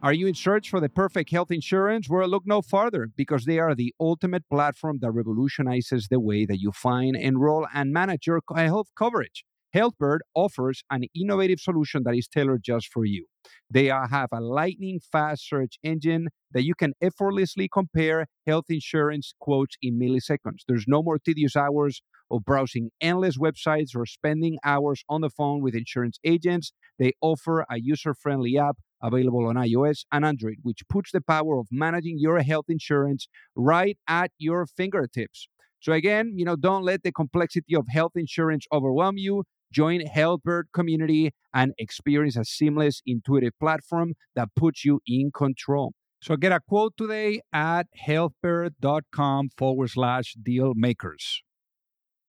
Are you in search for the perfect health insurance? Well, look no farther because they are the ultimate platform that revolutionizes the way that you find, enroll, and manage your health coverage. HealthBird offers an innovative solution that is tailored just for you. They have a lightning fast search engine that you can effortlessly compare health insurance quotes in milliseconds. There's no more tedious hours of browsing endless websites or spending hours on the phone with insurance agents. They offer a user friendly app available on iOS and Android, which puts the power of managing your health insurance right at your fingertips. So again, you know, don't let the complexity of health insurance overwhelm you. Join HealthBird community and experience a seamless, intuitive platform that puts you in control. So get a quote today at healthbird.com forward slash deal makers.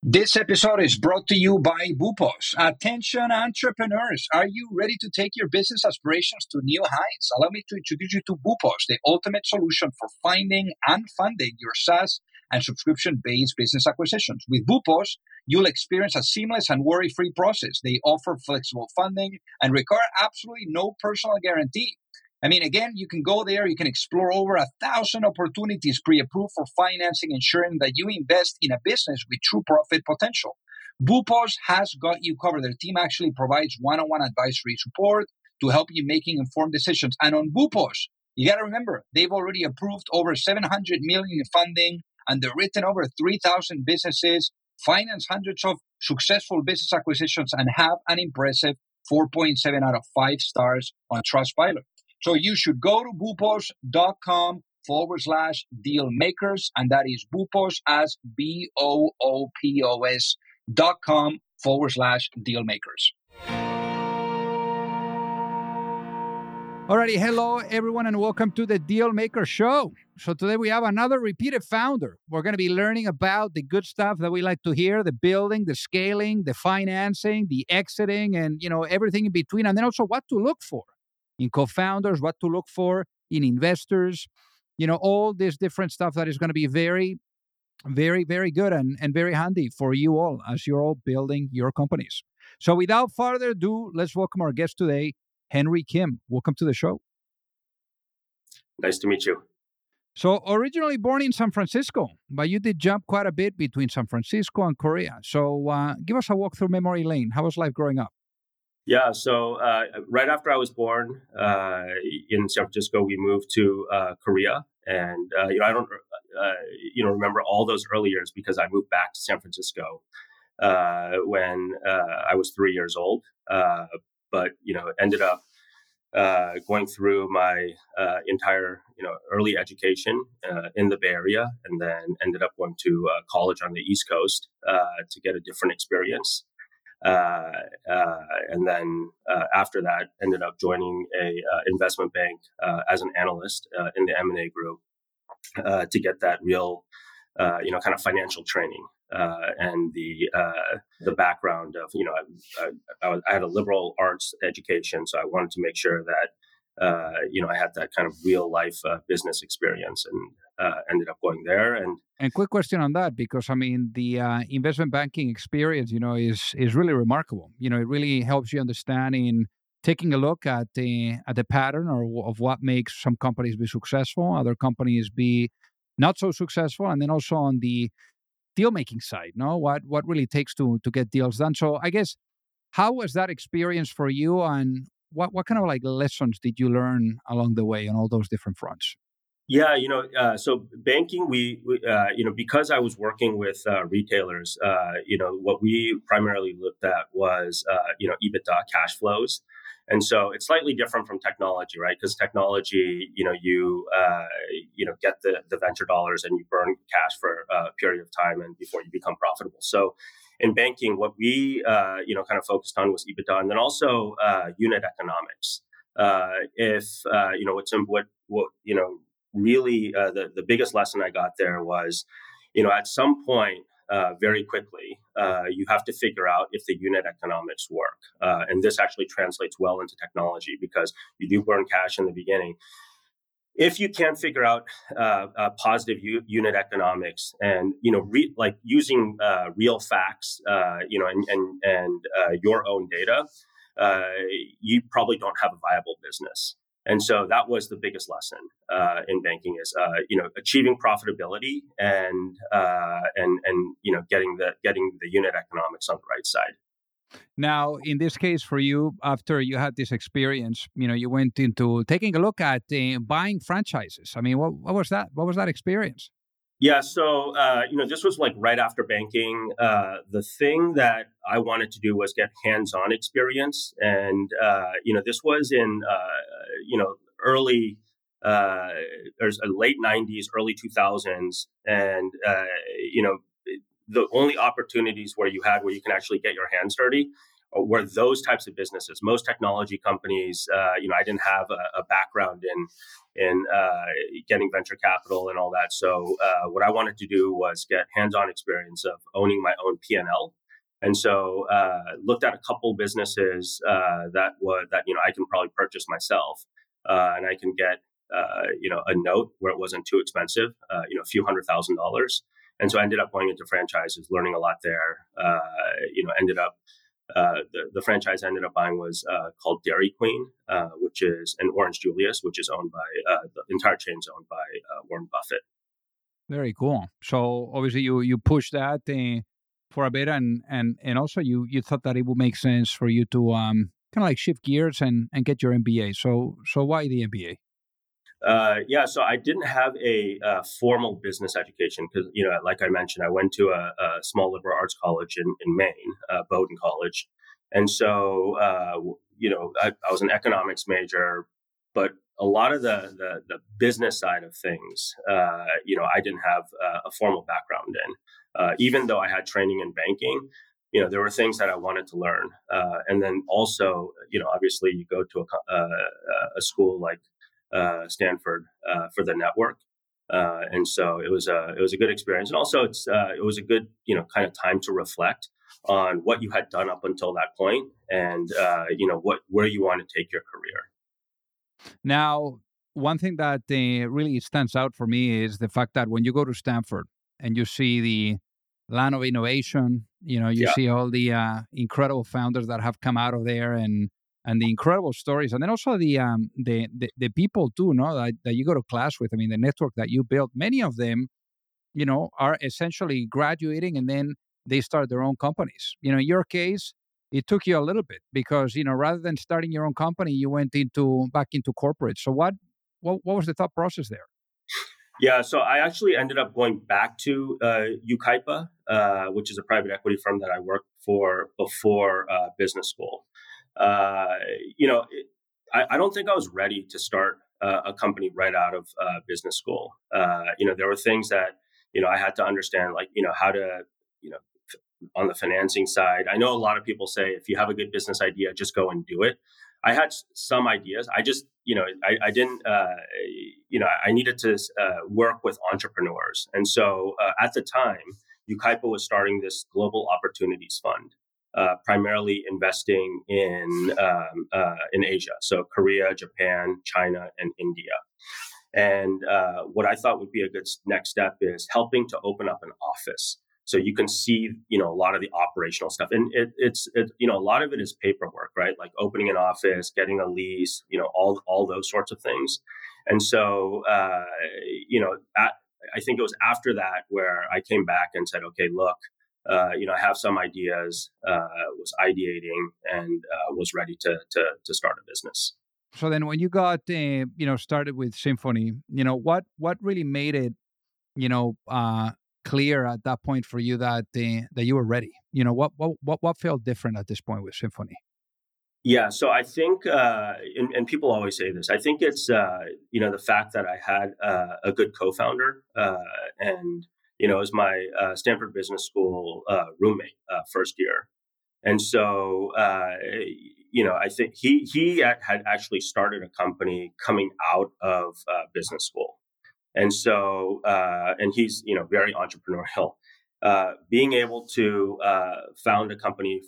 This episode is brought to you by Boopos. Attention entrepreneurs, are you ready to take your business aspirations to new heights? Allow me to introduce you to Boopos, the ultimate solution for finding and funding your SaaS and subscription-based business acquisitions. With Bupos, you'll experience a seamless and worry-free process. They offer flexible funding and require absolutely no personal guarantee. I mean, again, you can go there, you can explore over a thousand opportunities pre approved for financing, ensuring that you invest in a business with true profit potential. Boopos has got you covered. Their team actually provides one on one advisory support to help you making informed decisions. And on Boopos, you got to remember, they've already approved over 700 million in funding, and they've written over 3,000 businesses, financed hundreds of successful business acquisitions, and have an impressive 4.7 out of 5 stars on Trustpilot. So you should go to boopos.com forward slash deal makers, and that is boopos as B O O P O S dot com forward slash deal makers. Alrighty, hello everyone, and welcome to the Deal Maker Show. So today we have another repeated founder. We're going to be learning about the good stuff that we like to hear: the building, the scaling, the financing, the exiting, and you know everything in between, and then also what to look for in co-founders, what to look for in investors, you know, all this different stuff that is going to be very, very, very good and, and very handy for you all as you're all building your companies. So without further ado, let's welcome our guest today, Henry Kim. Welcome to the show. Nice to meet you. So, originally born in San Francisco, but you did jump quite a bit between San Francisco and Korea. So, uh, give us a walk through memory lane. How was life growing up? Yeah, so uh, right after I was born uh, in San Francisco, we moved to uh, Korea, and uh, you know I don't uh, you know remember all those early years because I moved back to San Francisco uh, when I was three years old. but you know ended up going through my entire you know early education in the Bay Area, and then ended up going to college on the East Coast to get a different experience. Uh, uh, and then uh, after that, ended up joining a investment bank as an analyst in the M and A group to get that real, you know, kind of financial training. Uh, and the uh, the background of you know I, I, I, had a liberal arts education, so I wanted to make sure that uh, you know, I had that kind of real life uh, business experience and uh, ended up going there. And and quick question on that, because I mean, the uh, investment banking experience, you know, is is really remarkable. You know, it really helps you understand in taking a look at the at the pattern or of what makes some companies be successful, other companies be not so successful, and then also on the deal making side, no, what what really takes to to get deals done. So I guess how was that experience for you and what what kind of like lessons did you learn along the way on all those different fronts? Yeah, you know, uh, so banking, we, we uh, you know, because I was working with uh, retailers, uh, you know, what we primarily looked at was, uh, you know, EBITDA cash flows. And so it's slightly different from technology, right? Because technology, you know, you uh, you know get the, the venture dollars and you burn cash for a period of time and before you become profitable. So in banking, what we uh, you know kind of focused on was EBITDA, and then also uh, unit economics. Uh, if uh, you know what's what what you know really uh, the the biggest lesson I got there was, you know, at some point uh, very quickly, you have to figure out if the unit economics work. And this actually translates well into technology because you do burn cash in the beginning. If you can't figure out uh, uh, positive u- unit economics and you know re- like using real facts, you know, and and, and your own data, you probably don't have a viable business. And so that was the biggest lesson uh, in banking is uh, you know achieving profitability and uh, and and you know getting the getting the unit economics on the right side. Now, in this case, for you, after you had this experience, you know, you went into taking a look at uh, buying franchises. I mean, what, what was that? What was that experience? Yeah, so uh, you know, this was like right after banking. Uh, the thing that I wanted to do was get hands-on experience, and uh, you know, this was in uh, you know early uh, or late '90s, early 2000s, and uh, you know, the only opportunities where you had where you can actually get your hands dirty were those types of businesses. Most technology companies, uh, you know, I didn't have a, a background in in uh, getting venture capital and all that. So uh, what I wanted to do was get hands-on experience of owning my own P and L. And so uh, looked at a couple businesses uh, that was that you know I can probably purchase myself, uh, and I can get you know a note where it wasn't too expensive, you know, a few hundred thousand dollars. And so I ended up going into franchises, learning a lot there. you know, ended up uh, the, the franchise I ended up buying was uh, called Dairy Queen, uh, which is an Orange Julius, which is owned by uh, the entire chain is owned by uh, Warren Buffett. Very cool. So obviously you you push that for a bit, and and and also you you thought that it would make sense for you to um kind of like shift gears and and get your MBA. So so why the MBA? Uh, yeah, so I didn't have a, a formal business education because, you know, like I mentioned, I went to a, a small liberal arts college in, in Maine, uh, Bowdoin College. And so, uh, you know, I, I, was an economics major, but a lot of the, the, the business side of things, uh, you know, I didn't have a formal background in. Uh, even though I had training in banking, you know, there were things that I wanted to learn. Uh, and then also, you know, obviously you go to a, a school like uh, Stanford uh, for the network. Uh, and so it was a it was a good experience, and also it's uh, it was a good you know kind of time to reflect on what you had done up until that point, and uh, you know what where you want to take your career. Now, one thing that uh, really stands out for me is the fact that when you go to Stanford and you see the land of innovation, you know, you yeah. see all the incredible founders that have come out of there, and and the incredible stories, and then also the um, the, the, the people too, no, that, that you go to class with. I mean, the network that you built. Many of them, you know, are essentially graduating and then they start their own companies. You know, in your case, it took you a little bit because you know rather than starting your own company, you went into back into corporate. So what what, what was the thought process there? Yeah, so I actually ended up going back to uh, Yucaipa, uh, which is a private equity firm that I worked for before uh, business school uh, you know, it, I, I, don't think I was ready to start uh, a company right out of uh, business school. Uh, you know, there were things that you know I had to understand, like you know how to you know on the financing side. I know a lot of people say if you have a good business idea, just go and do it. I had some ideas. I just, you know, I, I didn't, uh, you know, I needed to uh, work with entrepreneurs. And so uh, at the time, Yucaipa was starting this global opportunities fund uh, primarily investing in um, uh, in Asia, so Korea, Japan, China, and India. And uh, what I thought would be a good next step is helping to open up an office, so you can see, you know, a lot of the operational stuff. And it, it's, it, you know, a lot of it is paperwork, right? Like opening an office, getting a lease, you know, all all those sorts of things. And so, uh, you know, at, I think it was after that where I came back and said, okay, look, uh, you know, have some ideas, uh, was ideating, and uh, was ready to, to to start a business. So then, when you got uh, you know started with Symphony, you know what what really made it, you know, uh, clear at that point for you that uh, that you were ready. You know, what what what what felt different at this point with Symphony? Yeah, so I think, uh, and, and, people always say this. I think it's uh, you know the fact that I had uh, a good co-founder, uh, and you know, as my uh, Stanford Business School uh, roommate uh, first year. And so, uh, you know, I think he he had actually started a company coming out of uh, business school, and so uh, and he's you know very entrepreneurial. being able to found a company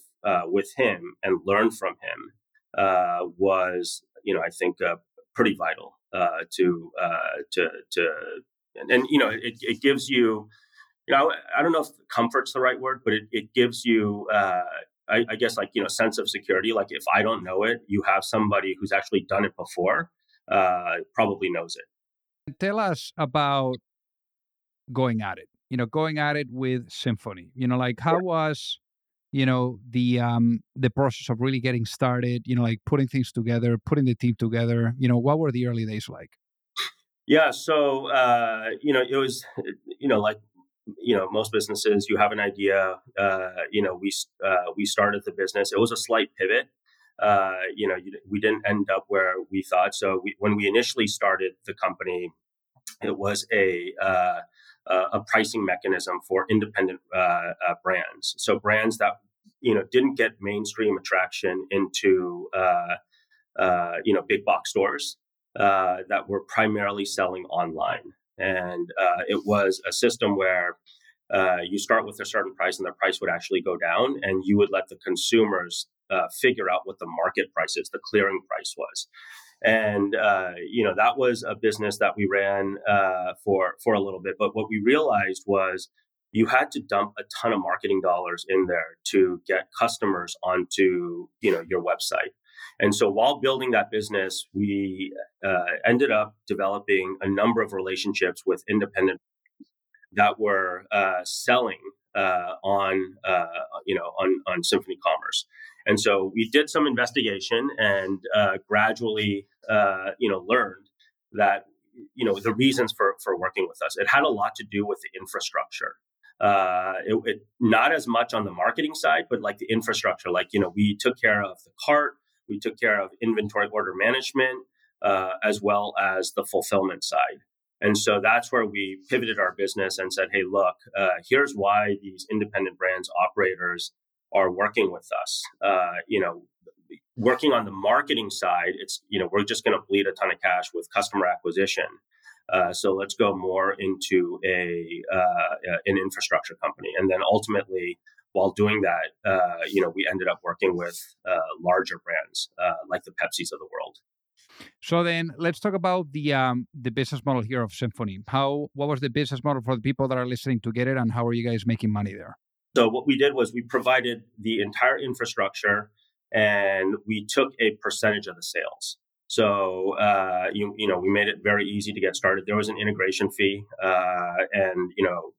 with him and learn from him was, you know, I think pretty vital to to to and, and you know it, it gives you you know I don't know if comfort's the right word, but it, it gives you I, I, guess like you know sense of security. Like if i don't know it you have somebody who's actually done it before uh, probably knows it. Tell us about going at it you know going at it with symphony you know like how was you know the um the process of really getting started you know like putting things together putting the team together you know what were the early days like? Yeah so uh you know it was you know like you know most businesses you have an idea uh, you know we uh, we started the business. It was a slight pivot. Uh, you know we didn't end up where we thought. So we, when we initially started the company it was a uh, a pricing mechanism for independent uh, uh, brands. So brands that you know didn't get mainstream attraction into you know big box stores that were primarily selling online and uh, it was a system where uh, you start with a certain price and the price would actually go down, and you would let the consumers uh, figure out what the market price is, the clearing price was. And uh, you know that was a business that we ran uh, for for a little bit. But what we realized was you had to dump a ton of marketing dollars in there to get customers onto you know your website and so while building that business, we uh, ended up developing a number of relationships with independent that were uh, selling uh, on uh, you know on on Symphony Commerce. And so we did some investigation and uh, gradually uh, you know learned that you know the reasons for for working with us. It had a lot to do with the infrastructure. Uh, it, it, not as much on the marketing side, but like the infrastructure. Like you know, we took care of the cart, we took care of inventory order management uh, as well as the fulfillment side. And so that's where we pivoted our business and said, hey, look, uh, here's why these independent brands operators are working with us. Uh, you know, working on the marketing side, it's, you know, we're just going to bleed a ton of cash with customer acquisition. Uh, so let's go more into a uh, an infrastructure company, and then ultimately while doing that, uh, you know, we ended up working with uh, larger brands uh, like the Pepsis of the world. So then, let's talk about the um, the business model here of Symphony. How what was the business model for the people that are listening to get it, and how are you guys making money there? So what we did was we provided the entire infrastructure, and we took a percentage of the sales. So uh, you you know we made it very easy to get started. There was an integration fee, uh, and you know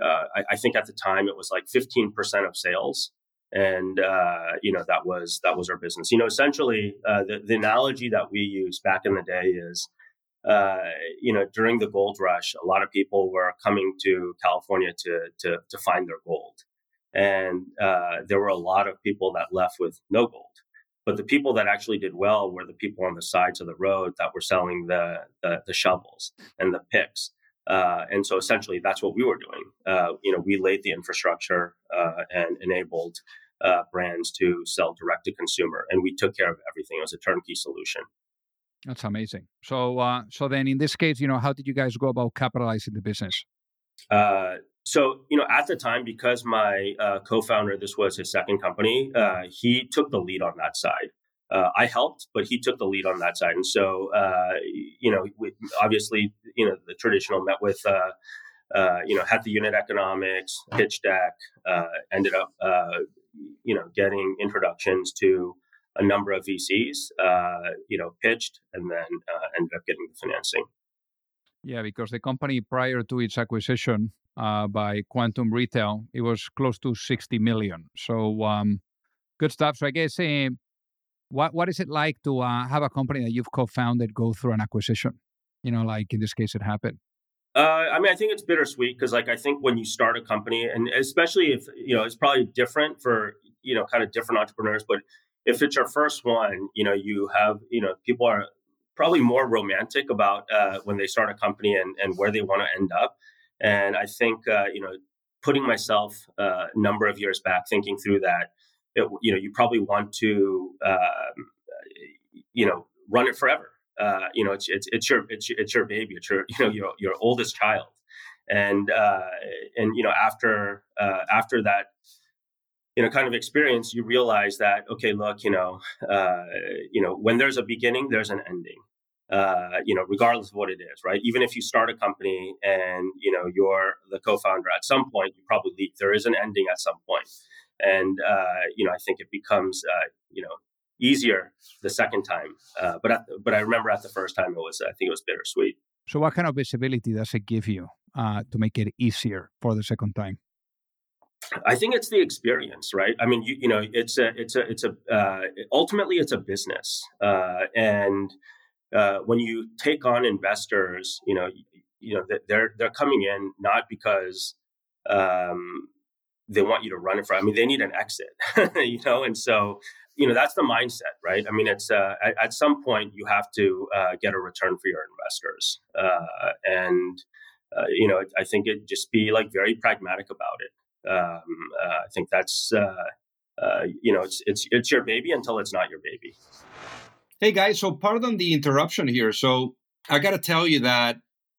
uh, I, I, think at the time it was like 15% of sales. And, uh, you know, that was, that was our business. You know, essentially uh, the, the analogy that we use back in the day is, uh, you know, during the gold rush, a lot of people were coming to California to, to, to find their gold. And uh, there were a lot of people that left with no gold. But the people that actually did well were the people on the sides of the road that were selling the, the, the shovels and the picks uh, and so essentially, that's what we were doing. Uh, you know, we laid the infrastructure uh, and enabled uh, brands to sell direct to consumer, and we took care of everything. It was a turnkey solution. That's amazing. So, uh, so then in this case, you know, how did you guys go about capitalizing the business? Uh, so, you know, at the time, because my co-founder, this was his second company, he took the lead on that side uh, I helped, but he took the lead on that side. And so, uh, you know, we, obviously, you know, the traditional met with, uh, uh you know, had the unit economics, pitch deck, uh, ended up, uh, you know, getting introductions to a number of VCs, you know, pitched and then ended up getting the financing. Yeah, because the company prior to its acquisition by Quantum Retail, it was close to 60 million. So, um, good stuff. So I guess what what is it like to uh, have a company that you've co-founded go through an acquisition? You know, like in this case, it happened. Uh, I mean, I think it's bittersweet because, like, I think when you start a company, and especially if you know, it's probably different for you know, kind of different entrepreneurs. But if it's your first one, you know, you have you know, people are probably more romantic about uh, when they start a company and and where they want to end up. And I think uh, you know, putting myself uh, a number of years back, thinking through that, it, you know, you probably want to, um, you know, run it forever. Uh, you know, it's, it's, it's your, it's, it's your baby, it's your, you know, your, your oldest child. and uh, and you know after uh, after that you know kind of experience you realize that okay look you know uh, you know when there's a beginning there's an ending uh, you know regardless of what it is right even if you start a company and you know you're the co-founder at some point you probably leave there is an ending at some point and uh, you know i think it becomes uh, you know easier the second time uh, but at, but i remember at the first time it was i think it was bittersweet so what kind of visibility does it give you uh, to make it easier for the second time I think it's the experience, right? I mean, you, you know, it's a, it's a, it's a, uh, ultimately it's a business. Uh, and uh, when you take on investors, you know, you, you know, they're, they're coming in not because, um, they want you to run it for, I mean, they need an exit, you know? And so, you know, that's the mindset, right? I mean, it's, uh, at, at some point you have to, uh, get a return for your investors. Uh, and, you know, I think it just be like very pragmatic about it. Um, uh, I think that's uh, uh, you know it's it's it's your baby until it's not your baby. Hey guys, so pardon the interruption here. So I got to tell you that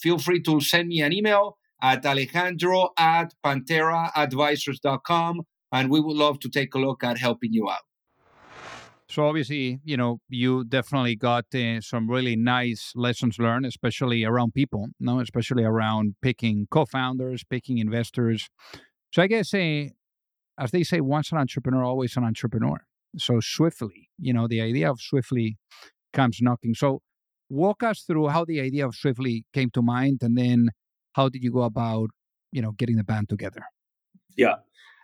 feel free to send me an email at alejandro at pantheraadvisors.com. And we would love to take a look at helping you out. So obviously, you know, you definitely got uh, some really nice lessons learned, especially around people, no, especially around picking co-founders, picking investors. So I guess uh, as they say, once an entrepreneur, always an entrepreneur. So swiftly, you know, the idea of swiftly comes knocking. So walk us through how the idea of swiftly came to mind, and then how did you go about, you know, getting the band together? Yeah.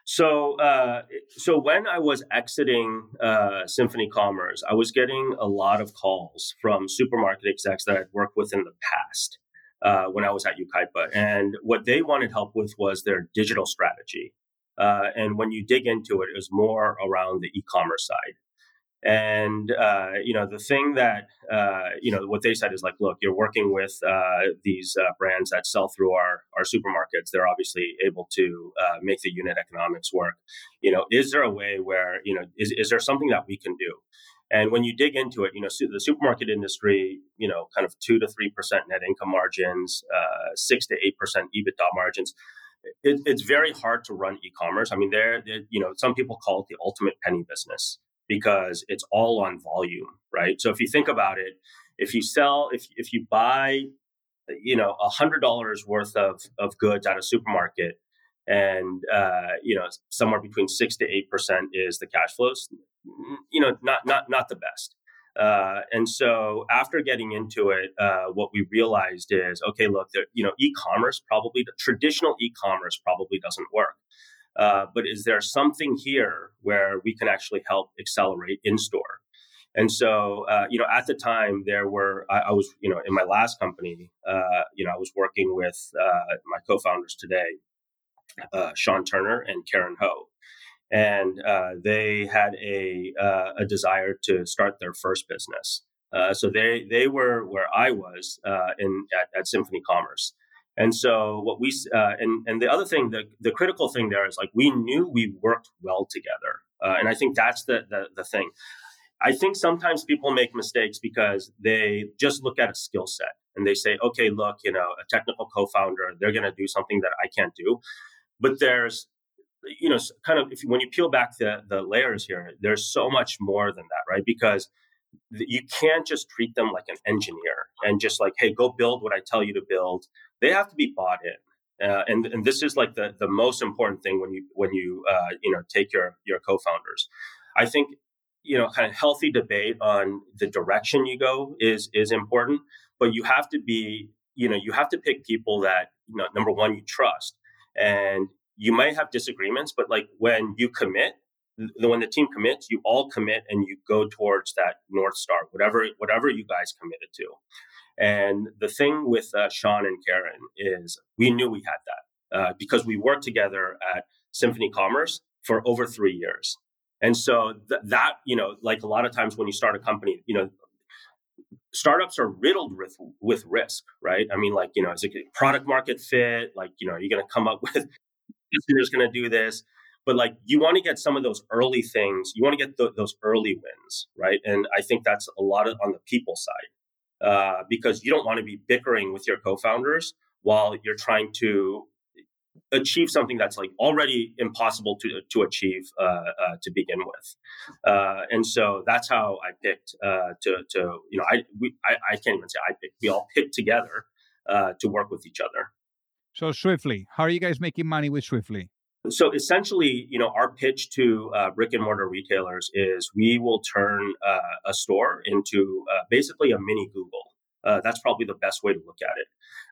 So, uh, so when I was exiting uh, Symphony Commerce, I was getting a lot of calls from supermarket execs that I'd worked with in the past uh, when I was at Yucaipa, and what they wanted help with was their digital strategy. Uh, and when you dig into it, it was more around the e-commerce side. And uh, you know, the thing that uh, you know, what they said is like, look, you're working with uh, these uh, brands that sell through our our supermarkets. They're obviously able to uh, make the unit economics work. You know, is there a way where you know, is is there something that we can do? And when you dig into it, you know, the supermarket industry, you know, kind of two to three percent net income margins, six to eight percent EBITDA margins it, it's very hard to run e-commerce. I mean, there, you know, some people call it the ultimate penny business because it's all on volume, right? So if you think about it, if you sell, if if you buy, you know, a hundred dollars worth of of goods at a supermarket, and uh, you know, somewhere between six to eight percent is the cash flows, you know, not not not the best. Uh, and so after getting into it, uh, what we realized is, okay, look, there, you know, e-commerce probably traditional e-commerce probably doesn't work. Uh, but is there something here where we can actually help accelerate in store? And so, uh, you know, at the time there were, I, I, was, you know, in my last company, uh, you know, I was working with uh, my co-founders today, Sean Turner and Karen Ho and uh, they had a uh, a desire to start their first business. Uh, so they they were where I was uh, in at, at, Symphony Commerce, And so what we uh, and and the other thing, the the critical thing there is like we knew we worked well together, uh, and I think that's the, the the thing. I think sometimes people make mistakes because they just look at a skill set and they say, okay, look, you know, a technical co-founder, they're going to do something that I can't do. But there's, you know, kind of if when you peel back the the layers here, there's so much more than that, right? Because you can't just treat them like an engineer and just like, hey, go build what I tell you to build. They have to be bought in. Uh, and and this is like the the most important thing when you when you uh, you know take your your co-founders. I think you know kind of healthy debate on the direction you go is is important but you have to be you know you have to pick people that you know number one you trust and you might have disagreements but like when you commit the, when the team commits you all commit and you go towards that north star whatever whatever you guys committed to and the thing with uh, sean and karen is we knew we had that uh, because we worked together at symphony commerce for over three years and so th- that, you know, like a lot of times when you start a company, you know, startups are riddled with with risk, right? I mean, like, you know, is it product market fit? Like, you know, are you going to come up with who's going to do this? But like, you want to get some of those early things. You want to get those early wins, right? And I think that's a lot of on the people side uh, because you don't want to be bickering with your co-founders while you're trying to achieve something that's like already impossible to to achieve uh, uh, to begin with, uh, and so that's how I picked uh, to to you know I we I, I, can't even say I picked we all picked together uh, to work with each other. So Swiftly, how are you guys making money with Swiftly? So essentially, you know, our pitch to uh, brick and mortar retailers is we will turn a store into basically a mini Google. Uh, that's probably the best way to look at it.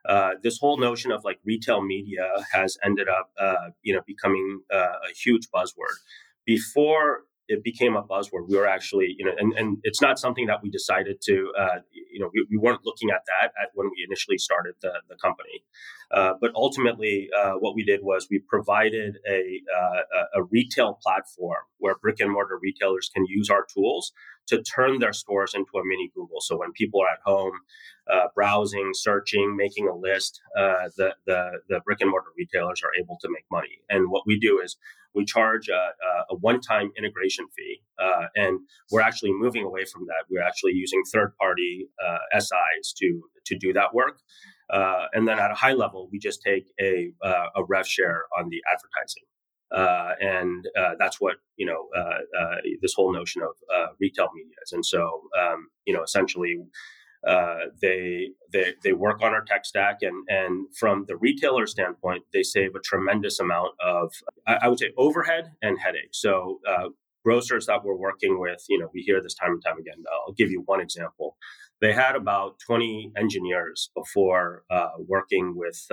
Uh, this whole notion of like retail media has ended up, uh, you know, becoming uh, a huge buzzword. Before it became a buzzword, we were actually, you know, and, and it's not something that we decided to, uh, you know, we, we, weren't looking at that at when we initially started the, the company. Uh, but ultimately, what we did was we provided a, a retail platform where brick and mortar retailers can use our tools to turn their stores into a mini Google. So when people are at home uh, browsing, searching, making a list, uh, the, the, the brick and mortar retailers are able to make money. And what we do is we charge a, a one time integration fee. Uh, and we're actually moving away from that. We're actually using third party uh, SIs to, to do that work. Uh, and then at a high level, we just take a, uh, a rev share on the advertising. Uh, and uh, that's what you know uh, uh this whole notion of uh, retail media is. And so um, you know essentially. Uh, they they they work on our tech stack, and and from the retailer standpoint, they save a tremendous amount of I, I would say overhead and headache. So grocers that we're working with, you know, we hear this time and time again. I'll give you one example. They had about 20 engineers before working with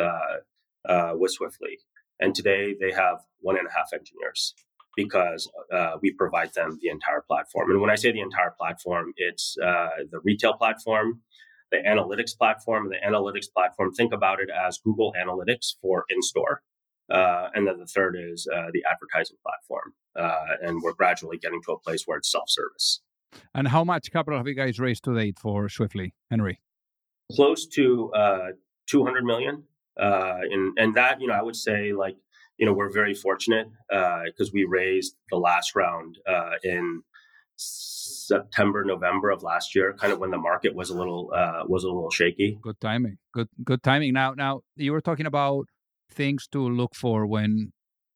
uh, with Swiftly, and today they have one and a half engineers because uh, we provide them the entire platform. And when I say the entire platform, it's uh, the retail platform, the analytics platform. The analytics platform, think about it as Google Analytics for in store. Uh, and then the third is uh, the advertising platform. Uh, and we're gradually getting to a place where it's self service. And how much capital have you guys raised to date for Swiftly, Henry? Close to uh, 200 million. Uh, and and that you know I would say like you know we're very fortunate because uh, we raised the last round uh, in September November of last year, kind of when the market was a little uh, was a little shaky. Good timing. Good good timing. Now now you were talking about things to look for when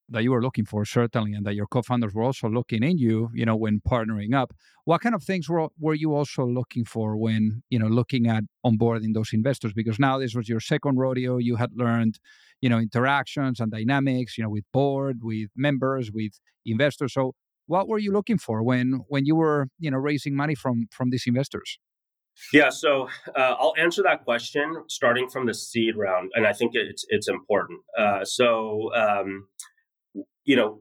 that you were looking for certainly and that your co-founders were also looking in you you know when partnering up. What kind of things were, were you also looking for when you know looking at onboarding those investors? Because now this was your second rodeo. You had learned you know interactions and dynamics you know with board with members with investors. So what were you looking for when when you were you know raising money from from these investors? Yeah, so uh, I'll answer that question starting from the seed round, and I think it's it's important. Uh, so um, you know,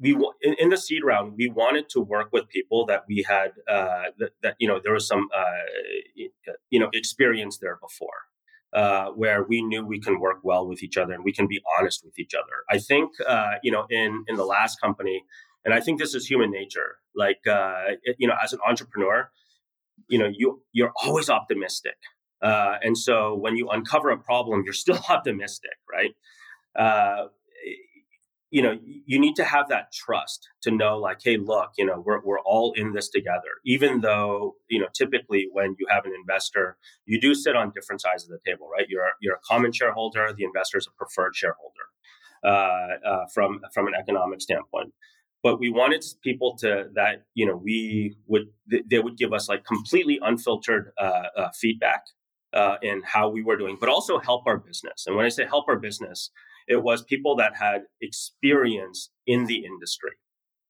we in, in, the seed round we wanted to work with people that we had uh, that, that, you know there was some uh, you know experience there before uh, where we knew we can work well with each other and we can be honest with each other i think uh, you know in in the last company and i think this is human nature like uh, it, you know as an entrepreneur you know you you're always optimistic Uh, and so when you uncover a problem, you're still optimistic, right? Uh, you know, you need to have that trust to know, like, hey, look, you know, we're we're all in this together. Even though, you know, typically when you have an investor, you do sit on different sides of the table, right? You're you're a common shareholder, the investor is a preferred shareholder uh, uh, from from an economic standpoint but we wanted people to that you know we would they would give us like completely unfiltered uh, uh, feedback uh, in how we were doing but also help our business and when i say help our business it was people that had experience in the industry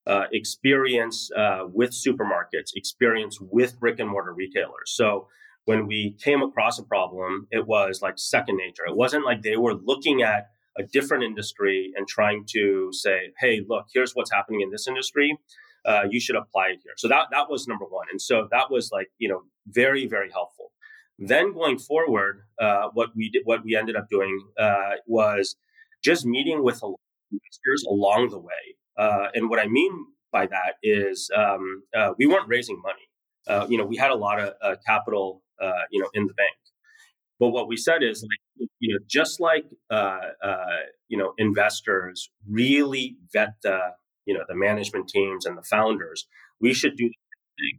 uh, experience uh, with supermarkets experience with brick and mortar retailers so when we came across a problem it was like second nature it wasn't like they were looking at a different industry and trying to say, hey, look, here's what's happening in this industry. Uh, you should apply it here. So that that was number one, and so that was like you know very very helpful. Then going forward, uh, what we did, what we ended up doing uh, was just meeting with investors along the way. Uh, and what I mean by that is um, uh, we weren't raising money. Uh, you know, we had a lot of capital, you know, in the bank. But what we said is like, you know, just like, uh, uh, you know, investors really vet the, you know, the management teams and the founders, we should do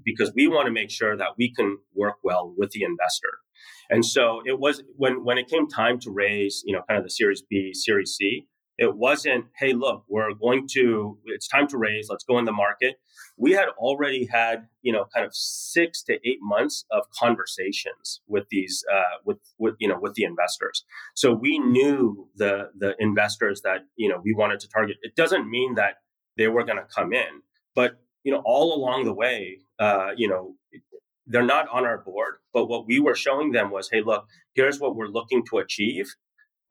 because we want to make sure that we can work well with the investor. And so it was when, when it came time to raise, you know, kind of the series B, series C, it wasn't, hey, look, we're going to, it's time to raise, let's go in the market. We had already had, you know, kind of six to eight months of conversations with these, uh, with, with, you know, with the investors. So we knew the, the investors that, you know, we wanted to target. It doesn't mean that they were going to come in, but, you know, all along the way, uh, you know, they're not on our board, but what we were showing them was, hey, look, here's what we're looking to achieve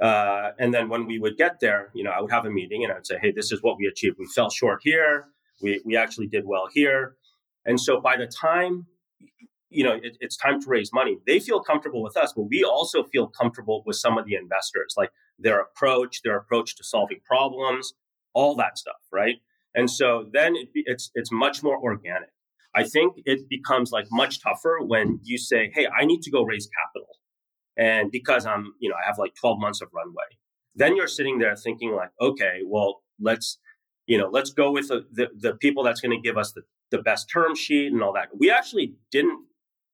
uh, and then when we would get there, you know, I would have a meeting and I would say, hey, this is what we achieved. We fell short here. We, we actually did well here. And so by the time, you know, it, it's time to raise money, they feel comfortable with us, but we also feel comfortable with some of the investors, like their approach, their approach to solving problems, all that stuff, right? And so then it, it's it's much more organic. I think it becomes like much tougher when you say, "Hey, I need to go raise capital," And because I'm, you know, I have like 12 months of runway, then you're sitting there thinking like, okay, well, let's, you know, let's go with the, the, the people that's going to give us the, the best term sheet and all that. We actually didn't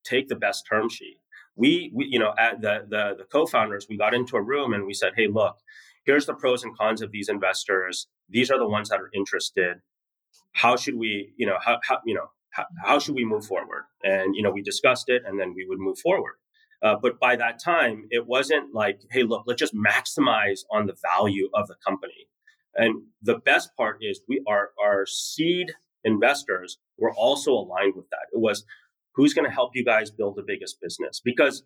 take the best term sheet. We, we you know, at the, the, the co-founders, we got into a room and we said, hey, look, here's the pros and cons of these investors. These are the ones that are interested. How should we, you know, how, how you know, how, how should we move forward? And, you know, we discussed it and then we would move forward. Uh, but by that time, it wasn't like, hey, look, let's just maximize on the value of the company. And the best part is we are our seed investors were also aligned with that. It was who's going to help you guys build the biggest business because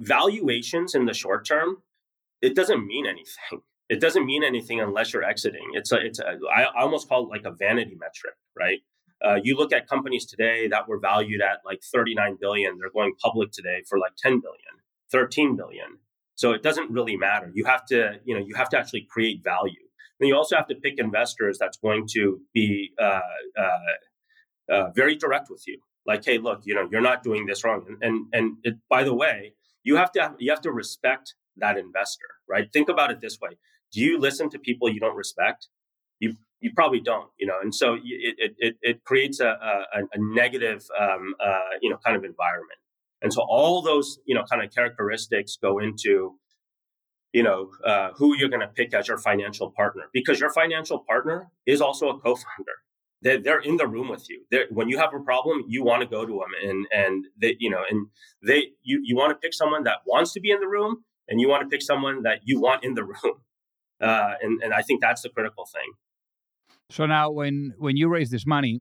valuations in the short term, it doesn't mean anything. It doesn't mean anything unless you're exiting. It's a, it's a, I almost call it like a vanity metric, right? Uh, you look at companies today that were valued at like 39 billion, they're going public today for like 10 billion, 13 billion. So it doesn't really matter. You have to, you know, you have to actually create value. Then you also have to pick investors that's going to be uh, uh, uh, very direct with you. Like, hey, look, you know, you're not doing this wrong. And and, and it, by the way, you have to have, you have to respect that investor, right? Think about it this way: Do you listen to people you don't respect? You you probably don't, you know, and so it it, it creates a, a, a negative, um, uh, you know, kind of environment. And so all those, you know, kind of characteristics go into, you know, uh, who you're going to pick as your financial partner, because your financial partner is also a co-founder. They're, they're in the room with you. They're, when you have a problem, you want to go to them, and and they, you know, and they, you you want to pick someone that wants to be in the room, and you want to pick someone that you want in the room. Uh, and and I think that's the critical thing. So now, when when you raise this money,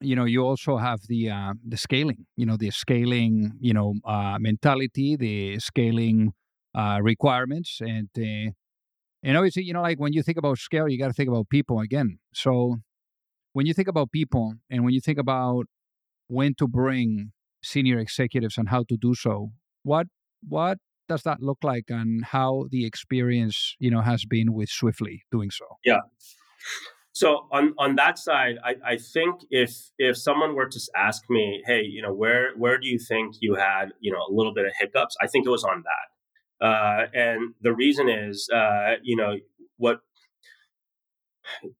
you know you also have the uh, the scaling. You know the scaling. You know uh, mentality, the scaling uh, requirements, and uh, and obviously, you know, like when you think about scale, you got to think about people again. So when you think about people, and when you think about when to bring senior executives and how to do so, what what does that look like, and how the experience you know has been with Swiftly doing so? Yeah. So on on that side, I, I think if if someone were to ask me, hey, you know, where where do you think you had you know a little bit of hiccups? I think it was on that, uh, and the reason is, uh, you know, what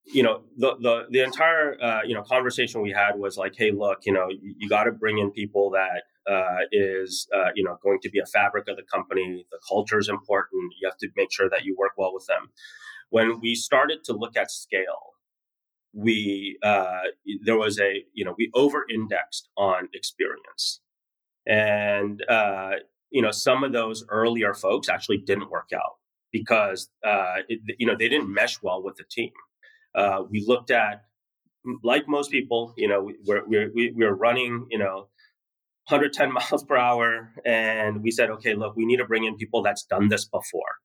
you know the the the entire uh, you know conversation we had was like, hey, look, you know, you, you got to bring in people that uh, is uh, you know going to be a fabric of the company. The culture is important. You have to make sure that you work well with them. When we started to look at scale, we uh, there was a you know we over indexed on experience, and uh, you know some of those earlier folks actually didn't work out because uh, it, you know they didn't mesh well with the team. Uh, we looked at like most people, you know, we're we're we're running, you know, 110 miles per hour, and we said, okay, look, we need to bring in people that's done this before.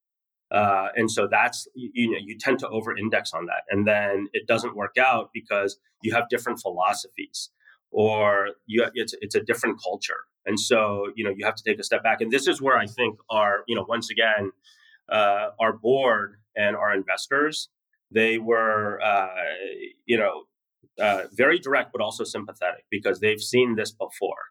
Uh, and so that's you, you, know you tend to over index on that. And then it doesn't work out because you have different philosophies or you it's it's a different culture. And so you know you have to take a step back. And this is where i think our you know once again uh, our board and our investors they were uh, you know uh, very direct but also sympathetic because they've seen this before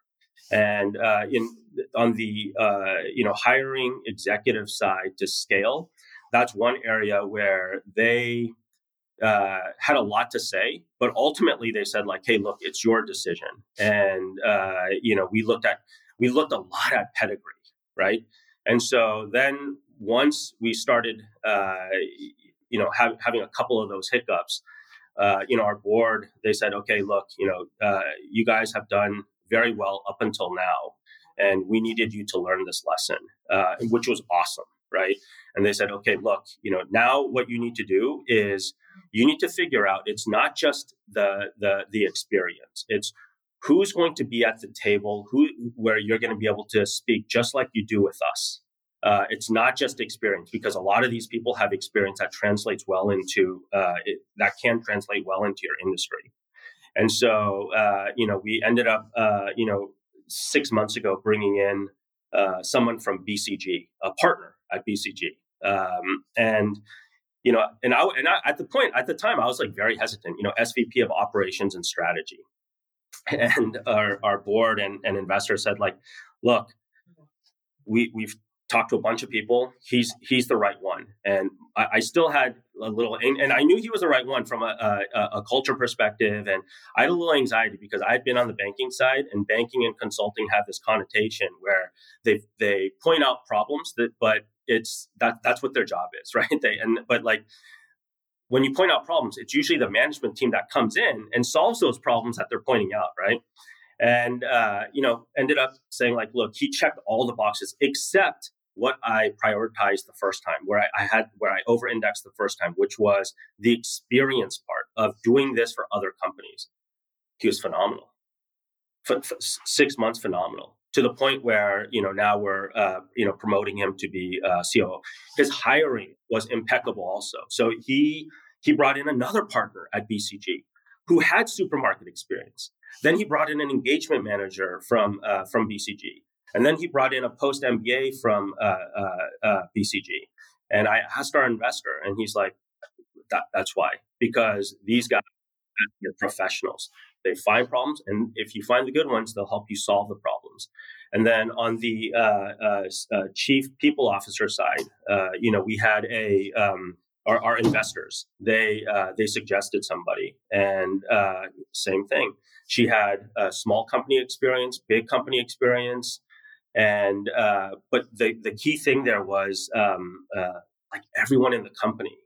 and uh, in on the uh, you know hiring executive side to scale, that's one area where they uh, had a lot to say, but ultimately they said like, "Hey, look, it's your decision." And uh, you know, we looked at we looked a lot at pedigree, right? And so then once we started, uh, you know, have, having a couple of those hiccups, uh, you know, our board they said, "Okay, look, you know, uh, you guys have done very well up until now. And we needed you to learn this lesson, uh, which was awesome, right? And they said, okay, look, you know, now what you need to do is you need to figure out it's not just the the the experience. It's who's going to be at the table, who where you're going to be able to speak just like you do with us. Uh, it's not just experience because a lot of these people have experience that translates well into uh, it, that can translate well into your industry. And so, uh, you know, we ended up, uh, you know, six months ago bringing in uh, someone from BCG, a partner at BCG, um, and you know, and I and I, at the point at the time I was like very hesitant. You know, SVP of operations and strategy, and our our board and, and investors said like, look, we we've talked to a bunch of people. He's he's the right one, and I, I still had a little, and, and, I knew he was the right one from a, a, a, culture perspective. And I had a little anxiety because I had been on the banking side, and banking and consulting have this connotation where they they point out problems that, but it's that that's what their job is, right? They and but like when you point out problems, it's usually the management team that comes in and solves those problems that they're pointing out, right? And uh, you know, ended up saying like, look, he checked all the boxes except what I prioritized the first time, where I, I had where I over indexed the first time, which was the experience part of doing this for other companies. He was phenomenal. six months phenomenal to the point where you know now we're uh, you know promoting him to be uh. His hiring was impeccable also. So he he brought in another partner at BCG who had supermarket experience. Then he brought in an engagement manager from uh, from BCG. And then he brought in a post MBA from uh, uh, uh BCG. And I asked our investor, and he's like, that, that's why, because these guys are professionals. They find problems, and if you find the good ones, they'll help you solve the problems. And then on the uh, uh, uh, chief people officer side, you know, we had a um, our, our, investors. They they suggested somebody, and same thing. She had small company experience, big company experience, and uh, but the the key thing there was um, uh, like everyone in the company,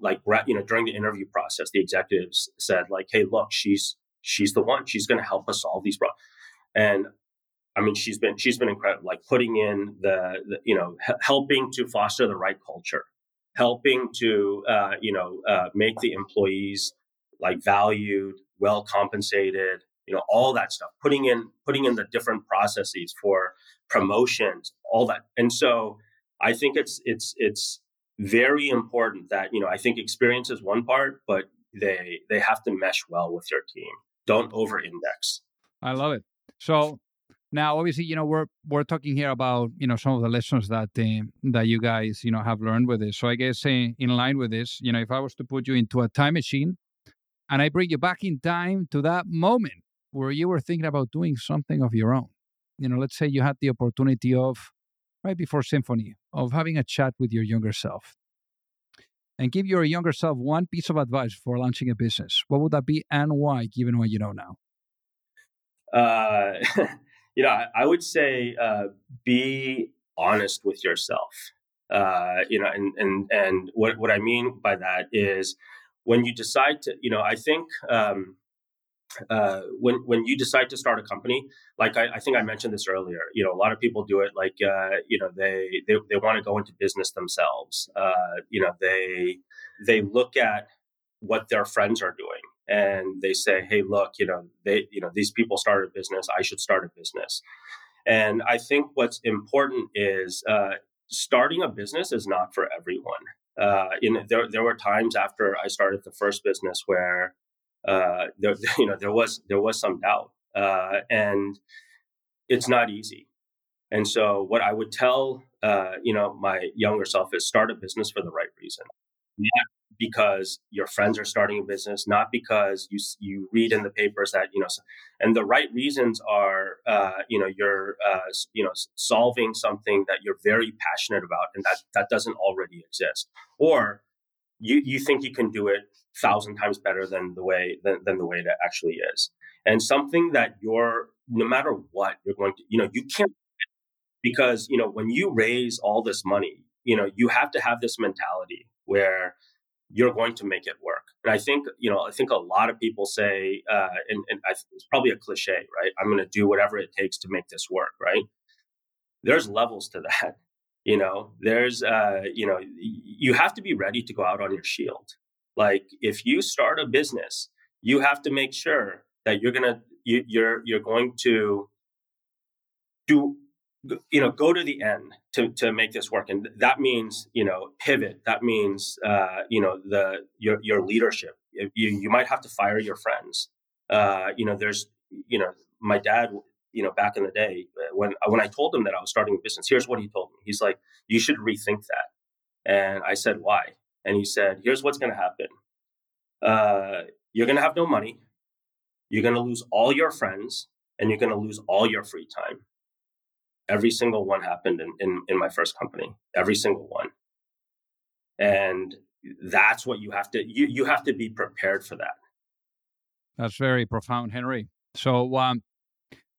like you know during the interview process, the executives said like, "Hey, look, she's she's the one. She's going to help us solve these problems." And I mean, she's been she's been incredible, like putting in the, the you know h- helping to foster the right culture, helping to uh, you know uh, make the employees like valued, well compensated, you know all that stuff putting in putting in the different processes for promotions all that. And so i think it's it's it's very important that you know i think experience is one part but they they have to mesh well with your team. Don't over index i love it. So now obviously you know we're we're talking here about you know some of the lessons that uh, that you guys you know have learned with this. So i guess uh, in line with this you know if i was to put you into a time machine and I bring you back in time to that moment where you were thinking about doing something of your own. You know, let's say you had the opportunity of, right before Symphony, of having a chat with your younger self and give your younger self one piece of advice for launching a business. What would that be and why, given what you know now? Uh, you know, I, would say uh, be honest with yourself. Uh, you know, and and and what what I mean by that is when you decide to, you know, I think um, uh, when when you decide to start a company, like I, I, think I mentioned this earlier, you know, a lot of people do it like uh, you know they they, they want to go into business themselves. Uh, you know, they they look at what their friends are doing and they say, hey, look, you know, they you know these people started a business, I should start a business. And I think what's important is uh, starting a business is not for everyone. Uh, know, there, there were times after I started the first business where uh, there, you know, there was there was some doubt, uh, and it's not easy. And so, what I would tell, uh, you know, my younger self is start a business for the right reason, not because your friends are starting a business, not because you you read in the papers that you know, and the right reasons are, uh, you know, you're, uh, you know, solving something that you're very passionate about, and that that doesn't already exist, or you you think you can do it thousand times better than the way than, than the way it actually is. And something that you're no matter what you're going to you know you can't because you know when you raise all this money you know you have to have this mentality where you're going to make it work. And i think you know i think a lot of people say uh, and, and I, it's probably a cliche right? I'm going to do whatever it takes to make this work right? There's levels to that you know there's uh, you know you have to be ready to go out on your shield. Like if you start a business, you have to make sure that you're gonna you, you're you're going to do you know go to the end to to make this work. And that means you know pivot. That means uh you know the your your leadership. You you might have to fire your friends. Uh you know there's you know my dad you know back in the day when when I told him that I was starting a business here's what he told me he's like you should rethink that and I said why and he said, "Here's what's going to happen. Uh, you're going to have no money. You're going to lose all your friends, and you're going to lose all your free time." Every single one happened in, in, in my first company. Every single one, and that's what you have to you you have to be prepared for that. That's very profound, Henry. So, um,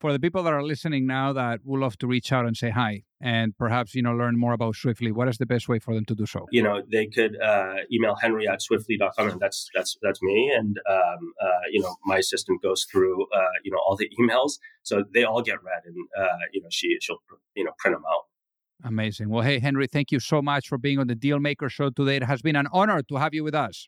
for the people that are listening now that would love to reach out and say hi and perhaps you know learn more about swiftly what is the best way for them to do so? You know they could uh, email henry at swiftly.com and that's that's that's me and um, uh, you know my assistant goes through uh, you know all the emails. So they all get read and uh, you know she she'll you know print them out. Amazing. Well hey henry thank you so much for being on the dealmaker show today. It has been an honor to have you with us